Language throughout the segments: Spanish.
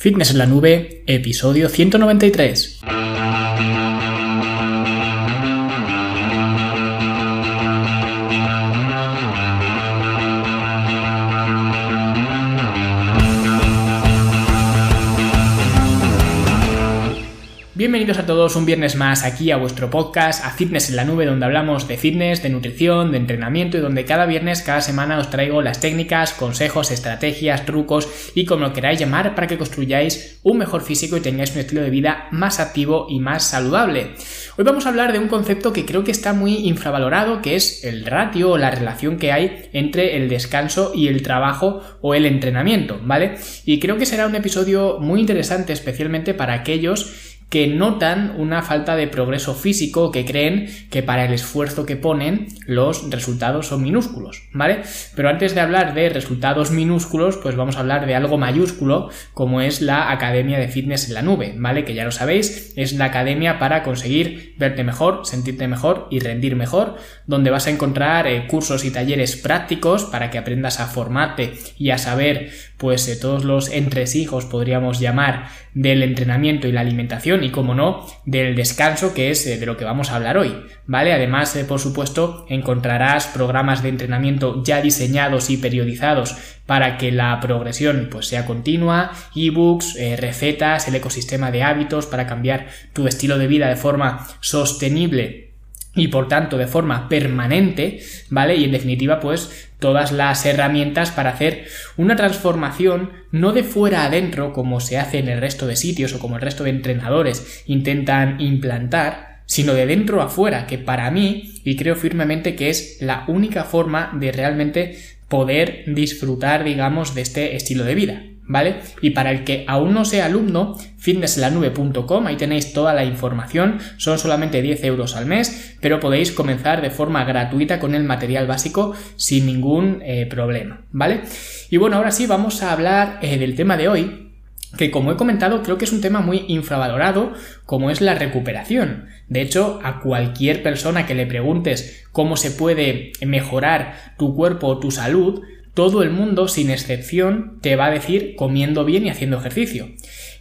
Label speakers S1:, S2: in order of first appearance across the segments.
S1: Fitness en la Nube, episodio 193. Bienvenidos a todos un viernes más aquí a vuestro podcast, a Fitness en la Nube, donde hablamos de fitness, de nutrición, de entrenamiento y donde cada viernes, cada semana os traigo las técnicas, consejos, estrategias, trucos y como lo queráis llamar para que construyáis un mejor físico y tengáis un estilo de vida más activo y más saludable. Hoy vamos a hablar de un concepto que creo que está muy infravalorado, que es el ratio o la relación que hay entre el descanso y el trabajo o el entrenamiento, ¿vale? Y creo que será un episodio muy interesante, especialmente para aquellos que notan una falta de progreso físico, que creen que para el esfuerzo que ponen los resultados son minúsculos, ¿vale? Pero antes de hablar de resultados minúsculos, pues vamos a hablar de algo mayúsculo, como es la Academia de Fitness en la Nube, ¿vale? Que ya lo sabéis, es la academia para conseguir verte mejor, sentirte mejor y rendir mejor, donde vas a encontrar eh, cursos y talleres prácticos para que aprendas a formarte y a saber, pues, eh, todos los entresijos, podríamos llamar, del entrenamiento y la alimentación y, como no, del descanso, que es eh, de lo que vamos a hablar hoy, ¿vale? Además, eh, por supuesto, encontrarás programas de entrenamiento ya diseñados y periodizados para que la progresión pues, sea continua, ebooks, eh, recetas, el ecosistema de hábitos para cambiar tu estilo de vida de forma sostenible y por tanto de forma permanente, ¿vale? Y en definitiva, pues todas las herramientas para hacer una transformación no de fuera adentro como se hace en el resto de sitios o como el resto de entrenadores intentan implantar, sino de dentro a afuera, que para mí, y creo firmemente que es la única forma de realmente poder disfrutar, digamos, de este estilo de vida. ¿Vale? Y para el que aún no sea alumno, fitnesslanube.com, ahí tenéis toda la información, son solamente 10 euros al mes, pero podéis comenzar de forma gratuita con el material básico sin ningún eh, problema, ¿vale? Y bueno, ahora sí vamos a hablar eh, del tema de hoy, que como he comentado creo que es un tema muy infravalorado como es la recuperación. De hecho, a cualquier persona que le preguntes cómo se puede mejorar tu cuerpo o tu salud, todo el mundo, sin excepción, te va a decir comiendo bien y haciendo ejercicio.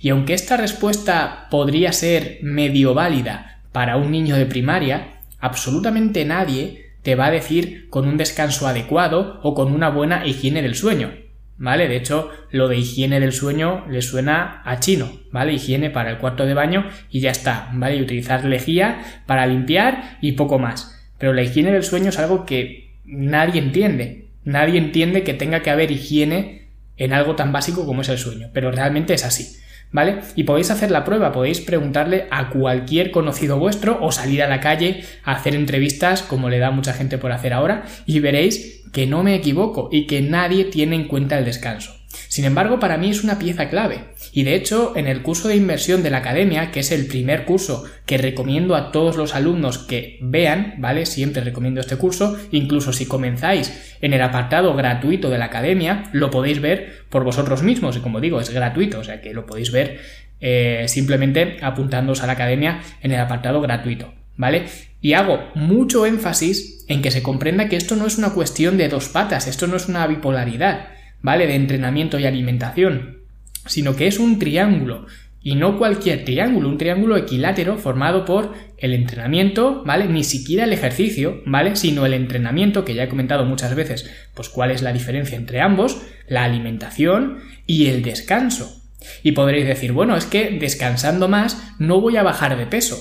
S1: Y aunque esta respuesta podría ser medio válida para un niño de primaria, absolutamente nadie te va a decir con un descanso adecuado o con una buena higiene del sueño. ¿Vale? De hecho, lo de higiene del sueño le suena a chino, ¿vale? Higiene para el cuarto de baño y ya está, ¿vale? Y utilizar lejía para limpiar y poco más. Pero la higiene del sueño es algo que nadie entiende, Nadie entiende que tenga que haber higiene en algo tan básico como es el sueño, pero realmente es así. ¿Vale? Y podéis hacer la prueba, podéis preguntarle a cualquier conocido vuestro o salir a la calle a hacer entrevistas como le da mucha gente por hacer ahora y veréis que no me equivoco y que nadie tiene en cuenta el descanso. Sin embargo, para mí es una pieza clave. Y de hecho, en el curso de inversión de la academia, que es el primer curso que recomiendo a todos los alumnos que vean, ¿vale? Siempre recomiendo este curso, incluso si comenzáis en el apartado gratuito de la academia, lo podéis ver por vosotros mismos. Y como digo, es gratuito, o sea que lo podéis ver eh, simplemente apuntándoos a la academia en el apartado gratuito. ¿Vale? Y hago mucho énfasis en que se comprenda que esto no es una cuestión de dos patas, esto no es una bipolaridad. ¿vale? De entrenamiento y alimentación, sino que es un triángulo. Y no cualquier triángulo, un triángulo equilátero formado por el entrenamiento, ¿vale? Ni siquiera el ejercicio, ¿vale? Sino el entrenamiento, que ya he comentado muchas veces, pues cuál es la diferencia entre ambos, la alimentación y el descanso. Y podréis decir, bueno, es que descansando más no voy a bajar de peso.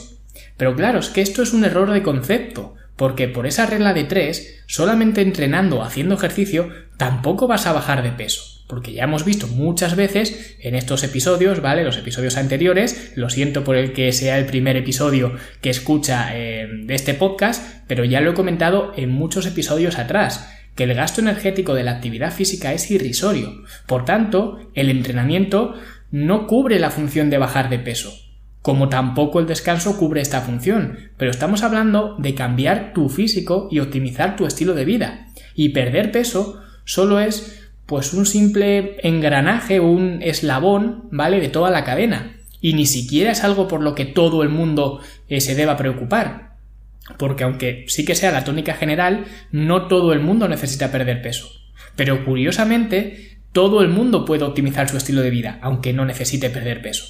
S1: Pero claro, es que esto es un error de concepto, porque por esa regla de tres, solamente entrenando o haciendo ejercicio, tampoco vas a bajar de peso. Porque ya hemos visto muchas veces en estos episodios, ¿vale? Los episodios anteriores, lo siento por el que sea el primer episodio que escucha eh, de este podcast, pero ya lo he comentado en muchos episodios atrás que el gasto energético de la actividad física es irrisorio. Por tanto, el entrenamiento no cubre la función de bajar de peso como tampoco el descanso cubre esta función, pero estamos hablando de cambiar tu físico y optimizar tu estilo de vida. Y perder peso solo es pues un simple engranaje, un eslabón, ¿vale? De toda la cadena. Y ni siquiera es algo por lo que todo el mundo eh, se deba preocupar. Porque aunque sí que sea la tónica general, no todo el mundo necesita perder peso. Pero curiosamente, todo el mundo puede optimizar su estilo de vida, aunque no necesite perder peso.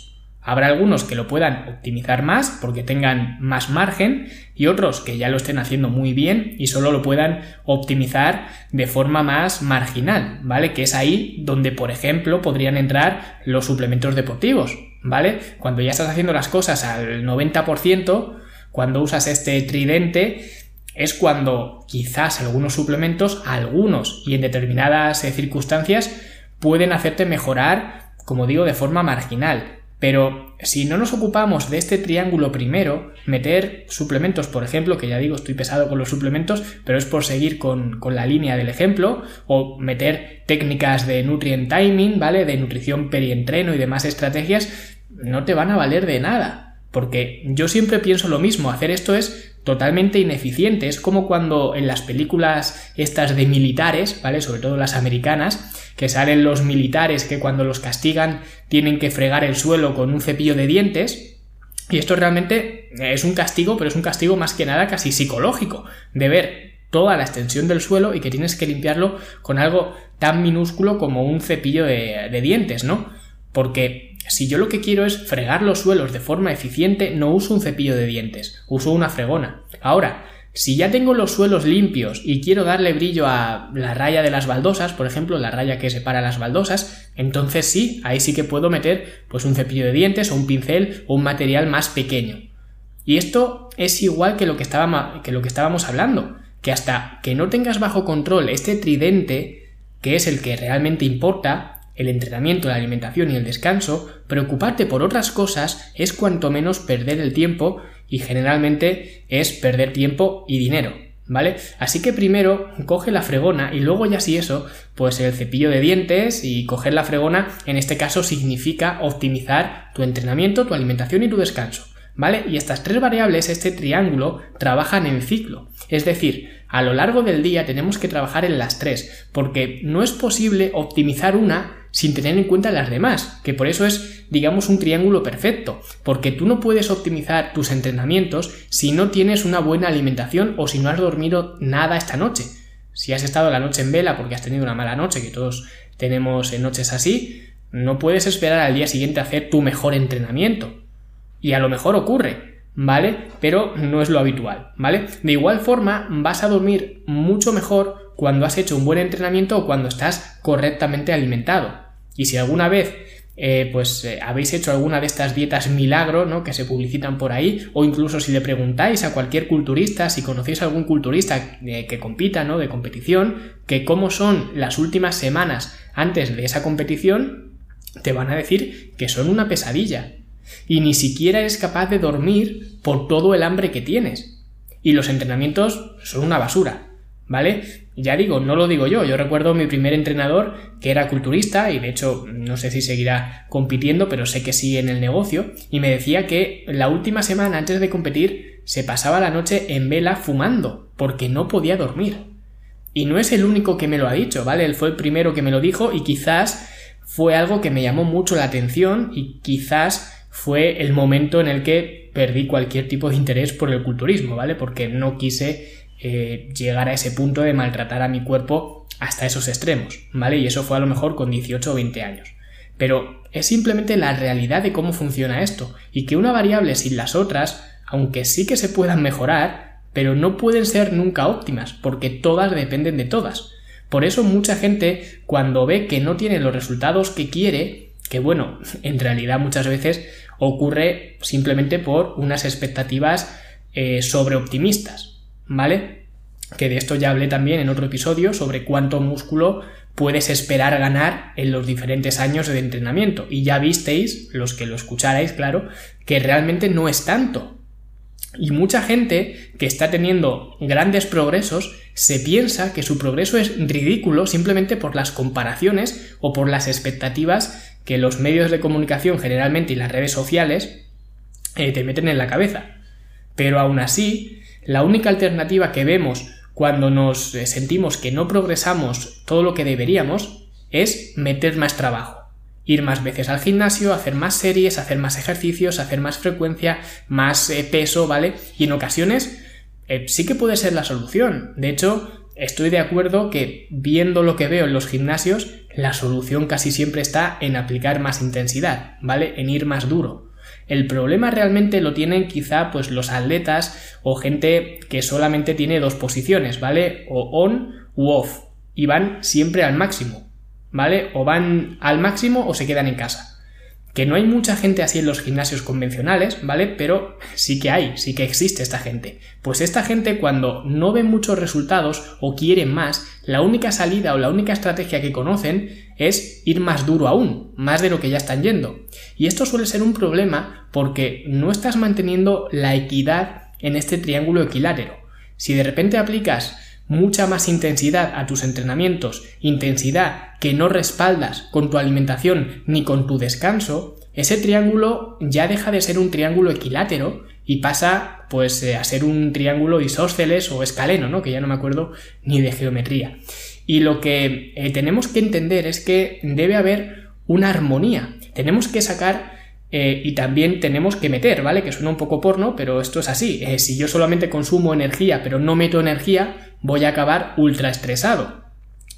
S1: Habrá algunos que lo puedan optimizar más porque tengan más margen y otros que ya lo estén haciendo muy bien y solo lo puedan optimizar de forma más marginal, ¿vale? Que es ahí donde, por ejemplo, podrían entrar los suplementos deportivos, ¿vale? Cuando ya estás haciendo las cosas al 90%, cuando usas este tridente, es cuando quizás algunos suplementos, algunos y en determinadas eh, circunstancias, pueden hacerte mejorar, como digo, de forma marginal. Pero si no nos ocupamos de este triángulo primero, meter suplementos, por ejemplo, que ya digo, estoy pesado con los suplementos, pero es por seguir con, con, la línea del ejemplo, o meter técnicas de nutrient timing, ¿vale? De nutrición perientreno y demás estrategias, no te van a valer de nada. Porque yo siempre pienso lo mismo, hacer esto es totalmente ineficiente. Es como cuando en las películas estas de militares, ¿vale? Sobre todo las americanas, que salen los militares que cuando los castigan tienen que fregar el suelo con un cepillo de dientes. Y esto realmente es un castigo, pero es un castigo más que nada casi psicológico, de ver toda la extensión del suelo y que tienes que limpiarlo con algo tan minúsculo como un cepillo de, de dientes, ¿no? Porque si yo lo que quiero es fregar los suelos de forma eficiente, no uso un cepillo de dientes, uso una fregona. Ahora, si ya tengo los suelos limpios y quiero darle brillo a la raya de las baldosas, por ejemplo, la raya que separa las baldosas, entonces sí, ahí sí que puedo meter pues un cepillo de dientes o un pincel o un material más pequeño. Y esto es igual que lo que, que lo que estábamos hablando, que hasta que no tengas bajo control este tridente, que es el que realmente importa, el entrenamiento, la alimentación y el descanso, preocuparte por otras cosas es cuanto menos perder el tiempo y generalmente es perder tiempo y dinero, ¿vale? Así que primero coge la fregona y luego ya si eso, pues el cepillo de dientes y coger la fregona en este caso significa optimizar tu entrenamiento, tu alimentación y tu descanso. ¿Vale? Y estas tres variables, este triángulo, trabajan en ciclo. Es decir, a lo largo del día tenemos que trabajar en las tres, porque no es posible optimizar una sin tener en cuenta las demás, que por eso es, digamos, un triángulo perfecto, porque tú no puedes optimizar tus entrenamientos si no tienes una buena alimentación o si no has dormido nada esta noche. Si has estado la noche en vela porque has tenido una mala noche, que todos tenemos en noches así, no puedes esperar al día siguiente a hacer tu mejor entrenamiento. Y a lo mejor ocurre, ¿vale? Pero no es lo habitual, ¿vale? De igual forma, vas a dormir mucho mejor cuando has hecho un buen entrenamiento o cuando estás correctamente alimentado. Y si alguna vez eh, pues eh, habéis hecho alguna de estas dietas milagro, ¿no? Que se publicitan por ahí, o incluso si le preguntáis a cualquier culturista, si conocéis a algún culturista eh, que compita, ¿no? De competición, que cómo son las últimas semanas antes de esa competición, te van a decir que son una pesadilla. Y ni siquiera eres capaz de dormir por todo el hambre que tienes. Y los entrenamientos son una basura. ¿vale? Ya digo, no lo digo yo, yo recuerdo mi primer entrenador que era culturista y de hecho no sé si seguirá compitiendo, pero sé que sí en el negocio, y me decía que la última semana antes de competir se pasaba la noche en vela fumando, porque no podía dormir. Y no es el único que me lo ha dicho, ¿vale? Él fue el primero que me lo dijo y quizás fue algo que me llamó mucho la atención y quizás fue el momento en el que perdí cualquier tipo de interés por el culturismo, ¿vale? Porque no quise eh, llegar a ese punto de maltratar a mi cuerpo hasta esos extremos, ¿vale? Y eso fue a lo mejor con 18 o 20 años. Pero es simplemente la realidad de cómo funciona esto, y que una variable sin las otras, aunque sí que se puedan mejorar, pero no pueden ser nunca óptimas, porque todas dependen de todas. Por eso mucha gente, cuando ve que no tiene los resultados que quiere, que bueno, en realidad muchas veces ocurre simplemente por unas expectativas eh, sobreoptimistas, ¿vale? Que de esto ya hablé también en otro episodio sobre cuánto músculo puedes esperar ganar en los diferentes años de entrenamiento. Y ya visteis, los que lo escucharais, claro, que realmente no es tanto. Y mucha gente que está teniendo grandes progresos se piensa que su progreso es ridículo simplemente por las comparaciones o por las expectativas que los medios de comunicación generalmente y las redes sociales eh, te meten en la cabeza. Pero aún así, la única alternativa que vemos cuando nos eh, sentimos que no progresamos todo lo que deberíamos es meter más trabajo. Ir más veces al gimnasio, hacer más series, hacer más ejercicios, hacer más frecuencia, más eh, peso, ¿vale? Y en ocasiones eh, sí que puede ser la solución. De hecho, estoy de acuerdo que viendo lo que veo en los gimnasios, la solución casi siempre está en aplicar más intensidad, ¿vale? En ir más duro. El problema realmente lo tienen quizá pues los atletas o gente que solamente tiene dos posiciones, ¿vale? O on u off. Y van siempre al máximo, ¿vale? O van al máximo o se quedan en casa que no hay mucha gente así en los gimnasios convencionales, ¿vale? Pero sí que hay, sí que existe esta gente. Pues esta gente cuando no ven muchos resultados o quieren más, la única salida o la única estrategia que conocen es ir más duro aún, más de lo que ya están yendo. Y esto suele ser un problema porque no estás manteniendo la equidad en este triángulo equilátero. Si de repente aplicas mucha más intensidad a tus entrenamientos, intensidad que no respaldas con tu alimentación ni con tu descanso, ese triángulo ya deja de ser un triángulo equilátero y pasa pues eh, a ser un triángulo isósceles o escaleno, ¿no? Que ya no me acuerdo ni de geometría. Y lo que eh, tenemos que entender es que debe haber una armonía. Tenemos que sacar eh, y también tenemos que meter, ¿vale? Que suena un poco porno, pero esto es así. si yo solamente consumo energía pero no meto energía, voy a acabar ultra estresado.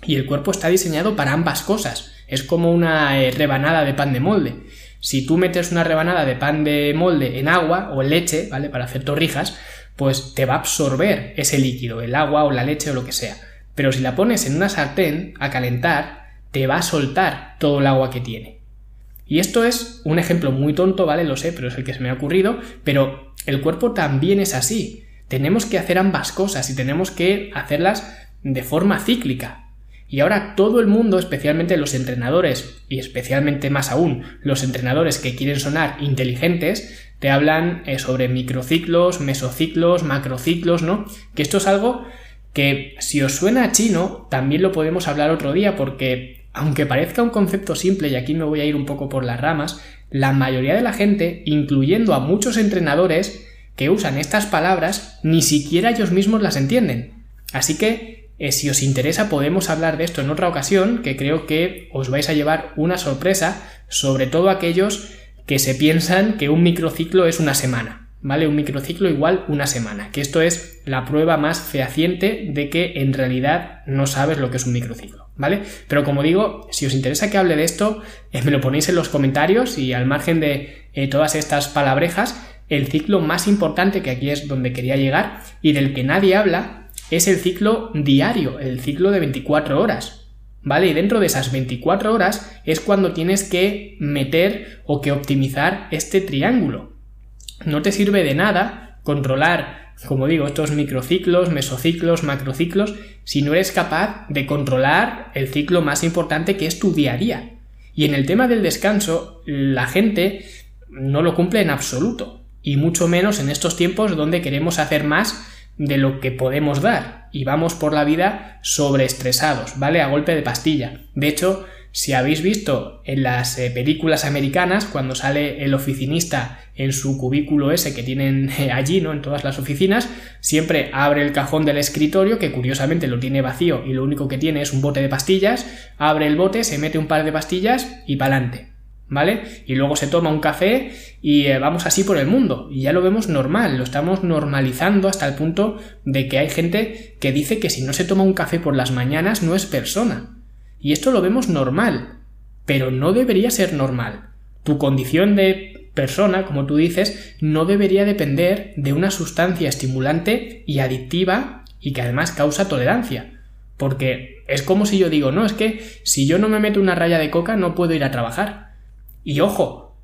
S1: Y el cuerpo está diseñado para ambas cosas. Es como una eh, rebanada de pan de molde. Si tú metes una rebanada de pan de molde en agua o en leche, ¿vale? Para hacer torrijas, pues te va a absorber ese líquido, el agua o la leche o lo que sea. Pero si la pones en una sartén a calentar, te va a soltar todo el agua que tiene. Y esto es un ejemplo muy tonto, ¿vale? Lo sé, pero es el que se me ha ocurrido, pero el cuerpo también es así tenemos que hacer ambas cosas y tenemos que hacerlas de forma cíclica. Y ahora todo el mundo, especialmente los entrenadores, y especialmente más aún los entrenadores que quieren sonar inteligentes, te hablan eh, sobre microciclos, mesociclos, macrociclos, ¿no? Que esto es algo que si os suena chino, también lo podemos hablar otro día porque aunque parezca un concepto simple, y aquí me voy a ir un poco por las ramas, la mayoría de la gente, incluyendo a muchos entrenadores, que usan estas palabras ni siquiera ellos mismos las entienden. Así que, eh, si os interesa, podemos hablar de esto en otra ocasión, que creo que os vais a llevar una sorpresa, sobre todo aquellos que se piensan que un microciclo es una semana. ¿Vale? Un microciclo igual una semana, que esto es la prueba más fehaciente de que en realidad no sabes lo que es un microciclo, ¿vale? Pero como digo, si os interesa que hable de esto, eh, me lo ponéis en los comentarios y al margen de eh, todas estas palabrejas, el ciclo más importante, que aquí es donde quería llegar, y del que nadie habla, es el ciclo diario, el ciclo de 24 horas. ¿Vale? Y dentro de esas 24 horas es cuando tienes que meter o que optimizar este triángulo. No te sirve de nada controlar, como digo, estos microciclos, mesociclos, macrociclos, si no eres capaz de controlar el ciclo más importante que es tu día a día. Y en el tema del descanso, la gente no lo cumple en absoluto y mucho menos en estos tiempos donde queremos hacer más de lo que podemos dar y vamos por la vida sobreestresados, ¿vale? A golpe de pastilla. De hecho, si habéis visto en las eh, películas americanas, cuando sale el oficinista en su cubículo ese que tienen eh, allí, ¿no? En todas las oficinas, siempre abre el cajón del escritorio, que curiosamente lo tiene vacío y lo único que tiene es un bote de pastillas, abre el bote, se mete un par de pastillas y pa'lante. ¿vale? Y luego se toma un café y eh, vamos así por el mundo. Y ya lo vemos normal, lo estamos normalizando hasta el punto de que hay gente que dice que si no se toma un café por las mañanas no es persona. Y esto lo vemos normal, pero no debería ser normal. Tu condición de persona, como tú dices, no debería depender de una sustancia estimulante y adictiva y que además causa tolerancia. Porque es como si yo digo, no, es que si yo no me meto una raya de coca no puedo ir a trabajar. Y ojo,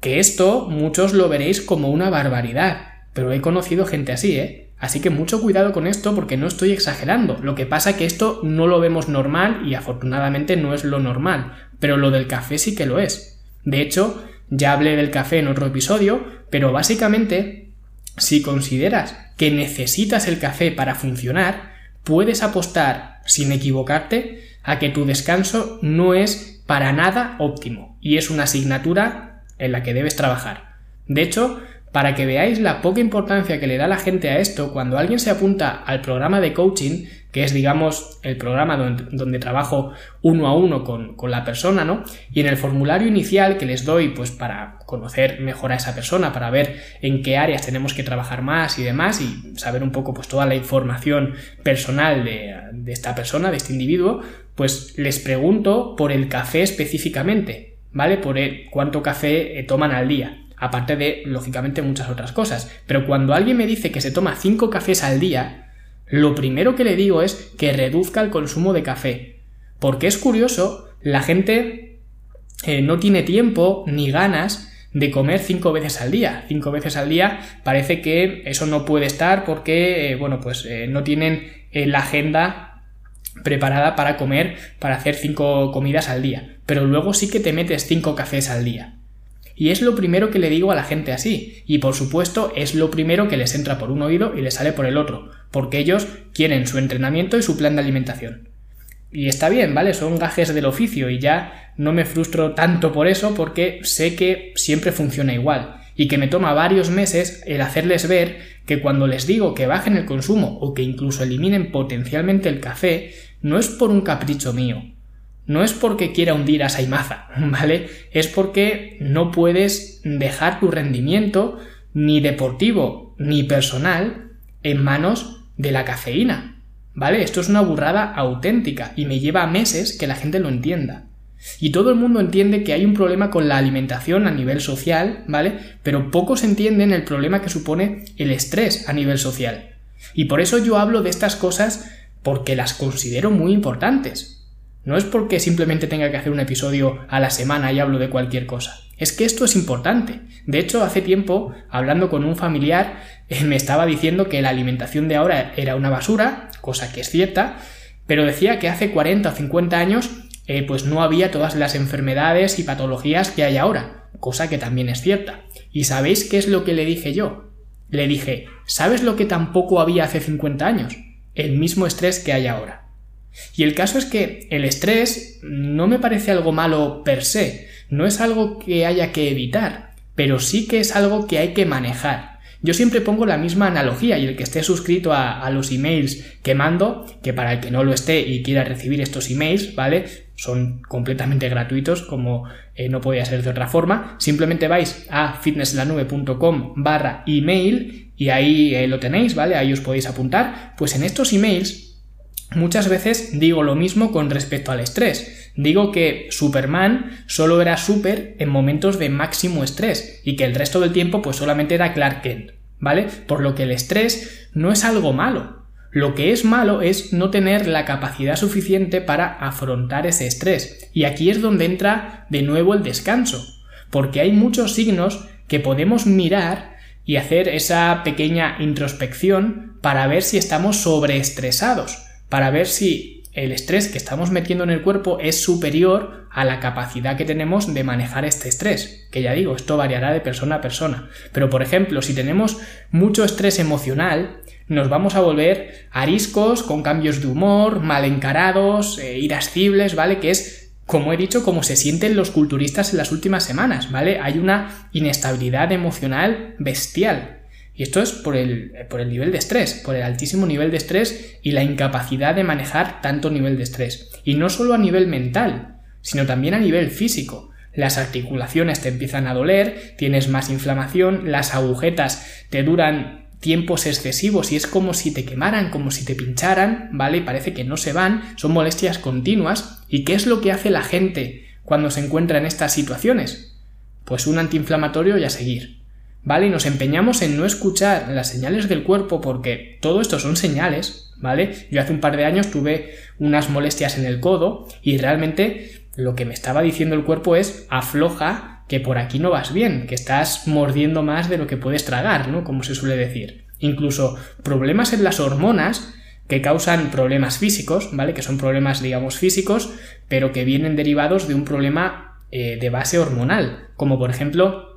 S1: que esto muchos lo veréis como una barbaridad, pero he conocido gente así, ¿eh? Así que mucho cuidado con esto porque no estoy exagerando. Lo que pasa es que esto no lo vemos normal y afortunadamente no es lo normal, pero lo del café sí que lo es. De hecho, ya hablé del café en otro episodio, pero básicamente, si consideras que necesitas el café para funcionar, puedes apostar, sin equivocarte, a que tu descanso no es para nada óptimo y es una asignatura en la que debes trabajar. De hecho, para que veáis la poca importancia que le da la gente a esto, cuando alguien se apunta al programa de coaching, que es, digamos, el programa donde, trabajo uno a uno con, la persona, ¿no? Y en el formulario inicial que les doy, pues para conocer mejor a esa persona, para ver en qué áreas tenemos que trabajar más y demás, y saber un poco, pues, toda la información personal de, de esta persona, de este individuo, pues les pregunto por el café específicamente, ¿vale? Por el, cuánto café eh, toman al día aparte de, lógicamente, muchas otras cosas. Pero cuando alguien me dice que se toma 5 cafés al día, lo primero que le digo es que reduzca el consumo de café. Porque es curioso, la gente eh, no tiene tiempo ni ganas de comer cinco veces al día. Cinco veces al día parece que eso no puede estar porque, eh, bueno, pues eh, no tienen la agenda preparada para comer, para hacer cinco comidas al día. Pero luego sí que te metes cinco cafés al día. Y es lo primero que le digo a la gente así. Y por supuesto es lo primero que les entra por un oído y les sale por el otro, porque ellos quieren su entrenamiento y su plan de alimentación. Y está bien, ¿vale? Son gajes del oficio y ya no me frustro tanto por eso porque sé que siempre funciona igual y que me toma varios meses el hacerles ver que cuando les digo que bajen el consumo o que incluso eliminen potencialmente el café, no es por un capricho mío, no es porque quiera hundir a Saimaza, ¿vale? Es porque no puedes dejar tu rendimiento ni deportivo ni personal en manos de la cafeína, ¿vale? Esto es una burrada auténtica y me lleva meses que la gente lo entienda. Y todo el mundo entiende que hay un problema con la alimentación a nivel social, ¿vale? Pero pocos entienden el problema que supone el estrés a nivel social. Y por eso yo hablo de estas cosas porque las considero muy importantes. No es porque simplemente tenga que hacer un episodio a la semana y hablo de cualquier cosa. Es que esto es importante. De hecho, hace tiempo, hablando con un familiar, eh, me estaba diciendo que la alimentación de ahora era una basura, cosa que es cierta, pero decía que hace 40 o 50 años eh, pues no había todas las enfermedades y patologías que hay ahora, cosa que también es cierta. ¿Y sabéis qué es lo que le dije yo? Le dije, ¿sabes lo que tampoco había hace 50 años? El mismo estrés que hay ahora. Y el caso es que el estrés no me parece algo malo per se, no es algo que haya que evitar, pero sí que es algo que hay que manejar. Yo siempre pongo la misma analogía y el que esté suscrito a, los emails que mando, que para el que no lo esté y quiera recibir estos emails, ¿vale? Son completamente gratuitos como eh, no podía ser de otra forma. Simplemente vais a fitnesslanube.com barra email y ahí eh, lo tenéis, ¿vale? Ahí os podéis apuntar. Pues en estos emails Muchas veces digo lo mismo con respecto al estrés. Digo que Superman solo era super en momentos de máximo estrés y que el resto del tiempo pues solamente era Clark Kent, ¿vale? Por lo que el estrés no es algo malo. Lo que es malo es no tener la capacidad suficiente para afrontar ese estrés. Y aquí es donde entra de nuevo el descanso, porque hay muchos signos que podemos mirar y hacer esa pequeña introspección para ver si estamos sobreestresados para ver si el estrés que estamos metiendo en el cuerpo es superior a la capacidad que tenemos de manejar este estrés. Que ya digo, esto variará de persona a persona. Pero por ejemplo, si tenemos mucho estrés emocional, nos vamos a volver ariscos, con cambios de humor, mal encarados, eh, irascibles, ¿vale? Que es como he dicho, como se sienten los culturistas en las últimas semanas, ¿vale? Hay una inestabilidad emocional bestial. Y esto es por el, por el nivel de estrés, por el altísimo nivel de estrés y la incapacidad de manejar tanto nivel de estrés. Y no solo a nivel mental, sino también a nivel físico. Las articulaciones te empiezan a doler, tienes más inflamación, las agujetas te duran tiempos excesivos y es como si te quemaran, como si te pincharan, ¿vale? Parece que no se van, son molestias continuas. ¿Y qué es lo que hace la gente cuando se encuentra en estas situaciones? Pues un antiinflamatorio y a seguir. ¿Vale? Y nos empeñamos en no escuchar las señales del cuerpo porque todo esto son señales, ¿vale? Yo hace un par de años tuve unas molestias en el codo y realmente lo que me estaba diciendo el cuerpo es afloja que por aquí no vas bien, que estás mordiendo más de lo que puedes tragar, ¿no? Como se suele decir. Incluso problemas en las hormonas que causan problemas físicos, ¿vale? Que son problemas, digamos, físicos, pero que vienen derivados de un problema eh, de base hormonal, como por ejemplo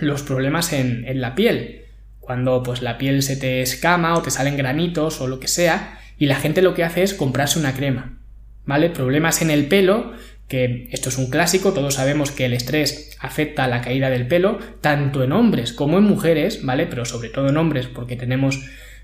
S1: los problemas en, la piel. Cuando pues la piel se te escama o te salen granitos o lo que sea, y la gente lo que hace es comprarse una crema. ¿Vale? Problemas en el pelo, que esto es un clásico, todos sabemos que el estrés afecta a la caída del pelo, tanto en hombres como en mujeres, ¿vale? Pero sobre todo en hombres, porque tenemos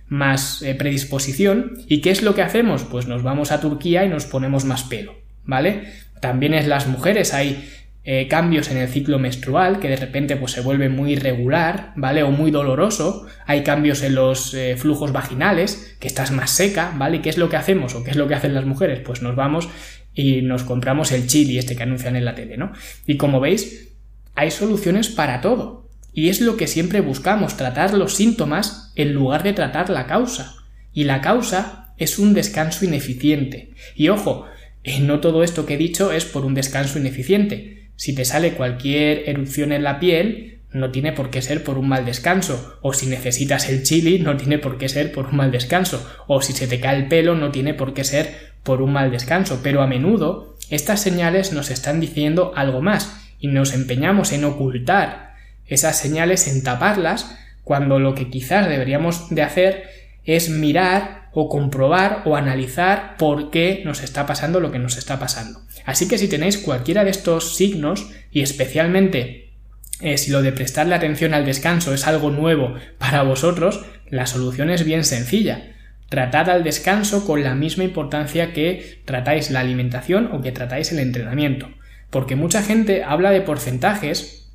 S1: más eh, predisposición. ¿Y qué es lo que hacemos? Pues nos vamos a Turquía y nos ponemos más pelo, ¿vale? También es las mujeres, hay eh, cambios en el ciclo menstrual que de repente pues se vuelve muy irregular, ¿vale? O muy doloroso, hay cambios en los eh, flujos vaginales, que estás más seca, ¿vale? ¿Y qué es lo que hacemos o qué es lo que hacen las mujeres? Pues nos vamos y nos compramos el chili este que anuncian en la tele, ¿no? Y como veis, hay soluciones para todo. Y es lo que siempre buscamos, tratar los síntomas en lugar de tratar la causa. Y la causa es un descanso ineficiente. Y ojo, eh, no todo esto que he dicho es por un descanso ineficiente. Si te sale cualquier erupción en la piel, no tiene por qué ser por un mal descanso. O si necesitas el chili, no tiene por qué ser por un mal descanso. O si se te cae el pelo, no tiene por qué ser por un mal descanso. Pero a menudo estas señales nos están diciendo algo más y nos empeñamos en ocultar esas señales, en taparlas, cuando lo que quizás deberíamos de hacer es mirar o comprobar o analizar por qué nos está pasando lo que nos está pasando. Así que si tenéis cualquiera de estos signos y especialmente eh, si lo de prestarle atención al descanso es algo nuevo para vosotros, la solución es bien sencilla. Tratad al descanso con la misma importancia que tratáis la alimentación o que tratáis el entrenamiento. Porque mucha gente habla de porcentajes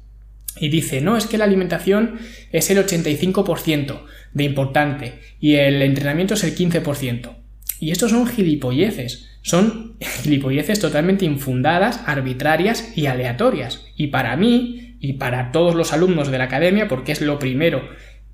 S1: y dice, no, es que la alimentación es el 85% de importante y el entrenamiento es el 15%. Y estos son gilipolleces, son gilipolleces totalmente infundadas, arbitrarias y aleatorias. Y para mí, y para todos los alumnos de la academia, porque es lo primero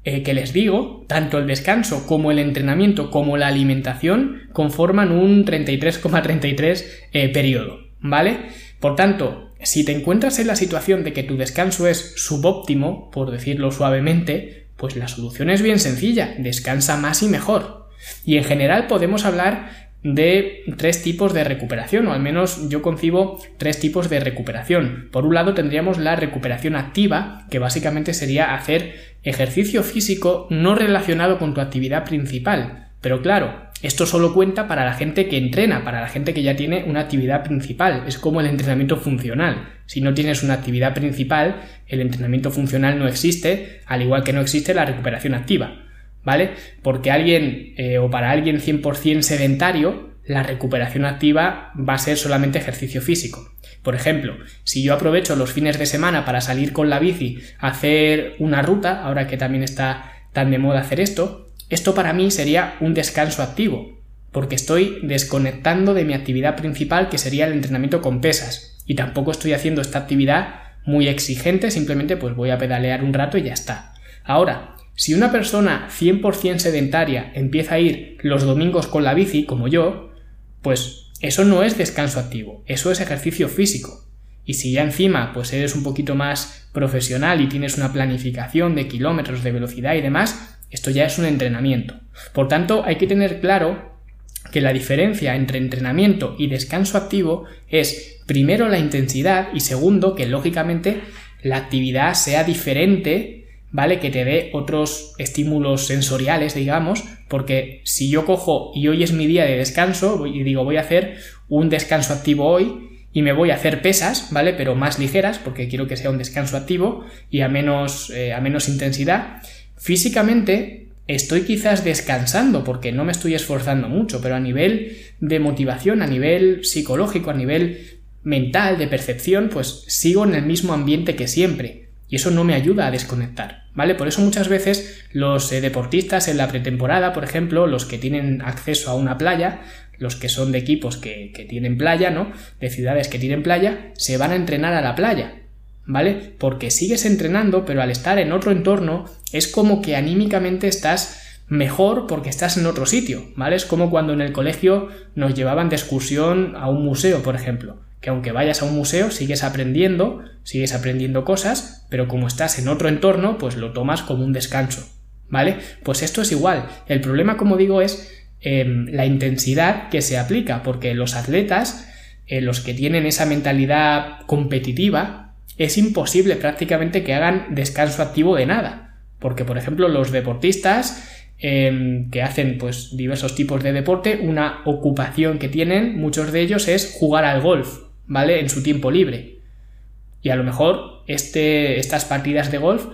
S1: eh, que les digo, tanto el descanso como el entrenamiento como la alimentación conforman un 33,33 eh, periodo, ¿vale? Por tanto, si te encuentras en la situación de que tu descanso es subóptimo, por decirlo suavemente, pues la solución es bien sencilla, descansa más y mejor. Y en general podemos hablar de tres tipos de recuperación, o al menos yo concibo tres tipos de recuperación. Por un lado tendríamos la recuperación activa, que básicamente sería hacer ejercicio físico no relacionado con tu actividad principal. Pero claro, esto solo cuenta para la gente que entrena, para la gente que ya tiene una actividad principal. Es como el entrenamiento funcional. Si no tienes una actividad principal, el entrenamiento funcional no existe, al igual que no existe la recuperación activa. ¿Vale? Porque alguien eh, o para alguien 100% sedentario, la recuperación activa va a ser solamente ejercicio físico. Por ejemplo, si yo aprovecho los fines de semana para salir con la bici hacer una ruta, ahora que también está tan de moda hacer esto, esto para mí sería un descanso activo, porque estoy desconectando de mi actividad principal que sería el entrenamiento con pesas, y tampoco estoy haciendo esta actividad muy exigente, simplemente pues voy a pedalear un rato y ya está. Ahora, si una persona 100% sedentaria empieza a ir los domingos con la bici, como yo, pues eso no es descanso activo, eso es ejercicio físico. Y si ya encima pues eres un poquito más profesional y tienes una planificación de kilómetros, de velocidad y demás, esto ya es un entrenamiento. Por tanto, hay que tener claro que la diferencia entre entrenamiento y descanso activo es primero la intensidad y segundo que lógicamente la actividad sea diferente, ¿vale? Que te dé otros estímulos sensoriales, digamos, porque si yo cojo y hoy es mi día de descanso y digo voy a hacer un descanso activo hoy y me voy a hacer pesas, ¿vale? Pero más ligeras porque quiero que sea un descanso activo y a menos, eh, a menos intensidad Físicamente estoy quizás descansando porque no me estoy esforzando mucho, pero a nivel de motivación, a nivel psicológico, a nivel mental, de percepción, pues sigo en el mismo ambiente que siempre. Y eso no me ayuda a desconectar, ¿vale? Por eso muchas veces los eh, deportistas en la pretemporada, por ejemplo, los que tienen acceso a una playa, los que son de equipos que, que tienen playa, ¿no? De ciudades que tienen playa, se van a entrenar a la playa. ¿Vale? Porque sigues entrenando, pero al estar en otro entorno es como que anímicamente estás mejor porque estás en otro sitio, ¿vale? Es como cuando en el colegio nos llevaban de excursión a un museo, por ejemplo, que aunque vayas a un museo sigues aprendiendo, sigues aprendiendo cosas, pero como estás en otro entorno, pues lo tomas como un descanso, ¿vale? Pues esto es igual. El problema, como digo, es em, la intensidad que se aplica, porque los atletas, eh, los que tienen esa mentalidad competitiva, es imposible prácticamente que hagan descanso activo de nada. Porque, por ejemplo, los deportistas em, que hacen pues diversos tipos de deporte, una ocupación que tienen, muchos de ellos, es jugar al golf, ¿vale? En su tiempo libre. Y a lo mejor este, estas partidas de golf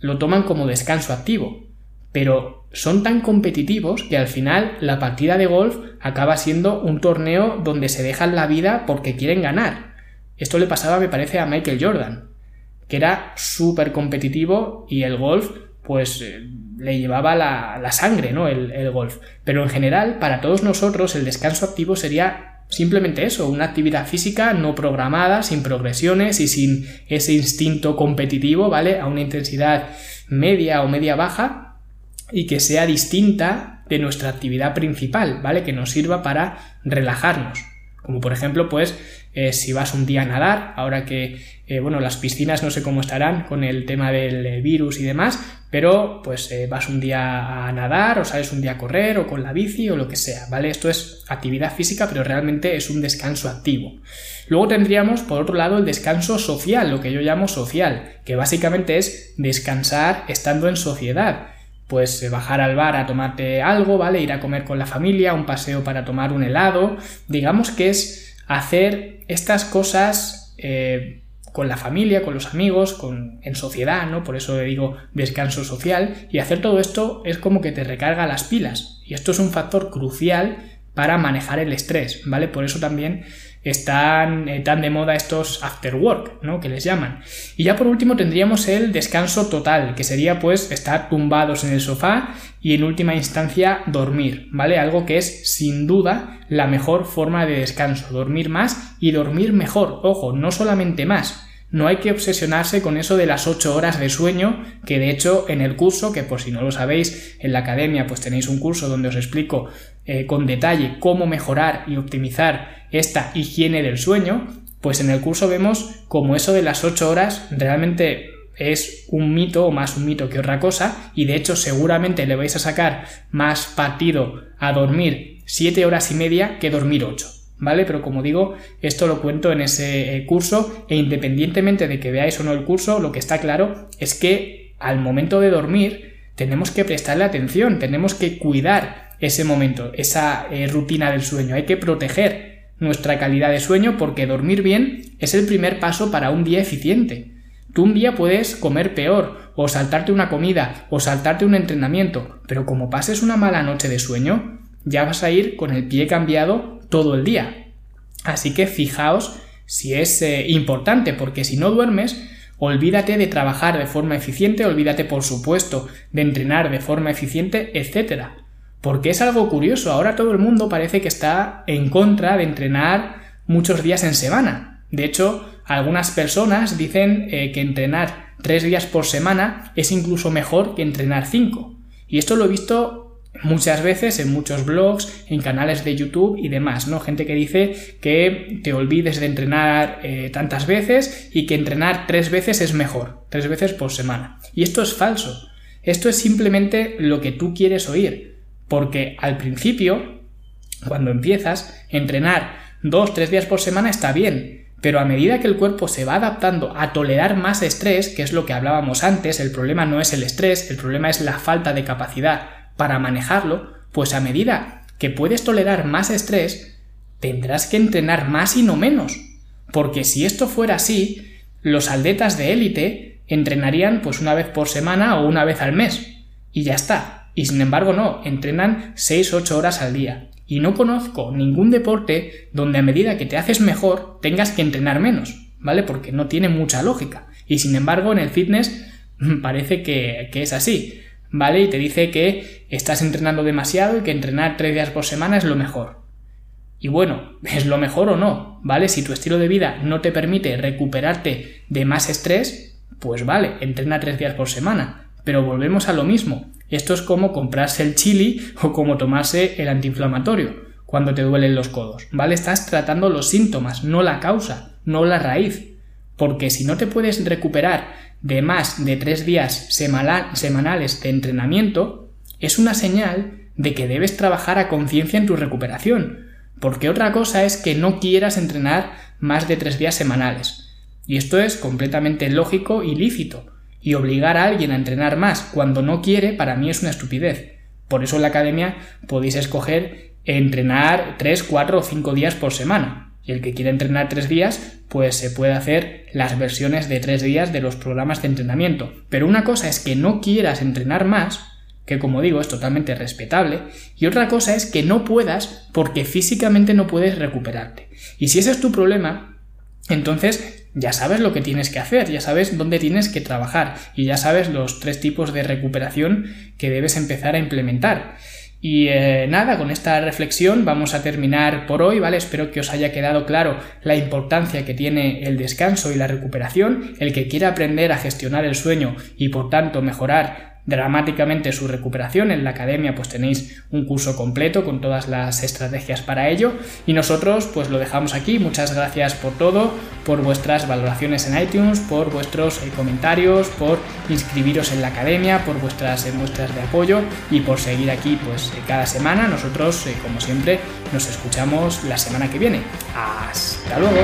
S1: lo toman como descanso activo. pero son tan competitivos que al final la partida de golf acaba siendo un torneo donde se dejan la vida porque quieren ganar. Esto le pasaba, me parece, a Michael Jordan, que era súper competitivo y el golf, pues eh, le llevaba la, sangre, ¿no? El, el golf. Pero en general, para todos nosotros, el descanso activo sería Simplemente eso, una actividad física no programada, sin progresiones y sin ese instinto competitivo, ¿vale? A una intensidad media o media baja y que sea distinta de nuestra actividad principal, ¿vale? Que nos sirva para relajarnos. Como por ejemplo, pues eh, si vas un día a nadar, ahora que, eh, bueno, las piscinas no sé cómo estarán con el tema del eh, virus y demás, pero pues vas un día a nadar o sales un día a correr o con la bici o lo que sea, ¿vale? Esto es actividad física, pero realmente es un descanso activo. Luego tendríamos, por otro lado, el descanso social, lo que yo llamo social, que básicamente es descansar estando en sociedad pues bajar al bar a tomarte algo, ¿vale? Ir a comer con la familia, un paseo para tomar un helado. Digamos que es hacer estas cosas eh, con la familia, con los amigos, con, en sociedad, ¿no? Por eso le digo descanso social. Y hacer todo esto es como que te recarga las pilas. Y esto es un factor crucial para manejar el estrés, ¿vale? Por eso también están eh, tan de moda estos after work, ¿no? Que les llaman. Y ya por último tendríamos el descanso total, que sería pues estar tumbados en el sofá y en última instancia dormir, ¿vale? Algo que es sin duda la mejor forma de descanso, dormir más y dormir mejor, ojo, no solamente más, no hay que obsesionarse con eso de las 8 horas de sueño, que de hecho en el curso, que por si no lo sabéis, en la academia pues tenéis un curso donde os explico eh, con detalle cómo mejorar y optimizar esta higiene del sueño, pues en el curso vemos como eso de las 8 horas realmente es un mito o más un mito que otra cosa y de hecho seguramente le vais a sacar más partido a dormir 7 horas y media que dormir 8. ¿vale? Pero como digo, esto lo cuento en ese eh, curso e independientemente de que veáis o no el curso, lo que está claro es que al momento de dormir tenemos que prestarle atención, tenemos que cuidar ese momento, esa eh, rutina del sueño, hay que proteger nuestra calidad de sueño porque dormir bien es el primer paso para un día eficiente. Tú un día puedes comer peor, o saltarte una comida, o saltarte un entrenamiento, pero como pases una mala noche de sueño, ya vas a ir con el pie cambiado todo el día. Así que fijaos si es eh, importante, porque si no duermes, olvídate de trabajar de forma eficiente, olvídate por supuesto de entrenar de forma eficiente, etc. Porque es algo curioso, ahora todo el mundo parece que está en contra de entrenar muchos días en semana. De hecho, algunas personas dicen eh, que entrenar tres días por semana es incluso mejor que entrenar cinco. Y esto lo he visto muchas veces en muchos blogs, en canales de YouTube y demás, ¿no? Gente que dice que te olvides de entrenar eh, tantas veces y que entrenar tres veces es mejor, tres veces por semana. Y esto es falso. Esto es simplemente lo que tú quieres oír, porque al principio, cuando empiezas, entrenar dos, tres días por semana está bien, pero a medida que el cuerpo se va adaptando a tolerar más estrés, que es lo que hablábamos antes, el problema no es el estrés, el problema es la falta de capacidad para manejarlo, pues a medida que puedes tolerar más estrés, tendrás que entrenar más y no menos. Porque si esto fuera así, los atletas de élite entrenarían pues una vez por semana o una vez al mes. Y ya está. Y sin embargo no, entrenan 6-8 horas al día. Y no conozco ningún deporte donde a medida que te haces mejor tengas que entrenar menos, ¿vale? Porque no tiene mucha lógica. Y sin embargo en el fitness parece que, que es así. ¿vale? Y te dice que estás entrenando demasiado y que entrenar tres días por semana es lo mejor. Y bueno, ¿es lo mejor o no? ¿Vale? Si tu estilo de vida no te permite recuperarte de más estrés, pues vale, entrena tres días por semana. Pero volvemos a lo mismo. Esto es como comprarse el chili o como tomarse el antiinflamatorio cuando te duelen los codos, ¿vale? Estás tratando los síntomas, no la causa, no la raíz. Porque si no te puedes recuperar de más de tres días semanales de entrenamiento, es una señal de que debes trabajar a conciencia en tu recuperación, porque otra cosa es que no quieras entrenar más de tres días semanales. Y esto es completamente lógico y lícito, y obligar a alguien a entrenar más cuando no quiere para mí es una estupidez. Por eso en la academia podéis escoger entrenar tres, cuatro o cinco días por semana. Y el que quiere entrenar tres días, pues se puede hacer las versiones de tres días de los programas de entrenamiento. Pero una cosa es que no quieras entrenar más que como digo es totalmente respetable, y otra cosa es que no puedas porque físicamente no puedes recuperarte. Y si ese es tu problema, entonces ya sabes lo que tienes que hacer, ya sabes dónde tienes que trabajar y ya sabes los tres tipos de recuperación que debes empezar a implementar. Y eh, nada, con esta reflexión vamos a terminar por hoy, ¿vale? Espero que os haya quedado claro la importancia que tiene el descanso y la recuperación. El que quiera aprender a gestionar el sueño y por tanto mejorar dramáticamente su recuperación. En la academia pues tenéis un curso completo con todas las estrategias para ello y nosotros pues lo dejamos aquí. Muchas gracias por todo, por vuestras valoraciones en iTunes, por vuestros eh, comentarios, por inscribiros en la academia, por vuestras eh, muestras de apoyo y por seguir aquí pues eh, cada semana. Nosotros como siempre nos escuchamos la semana que viene. Hasta luego.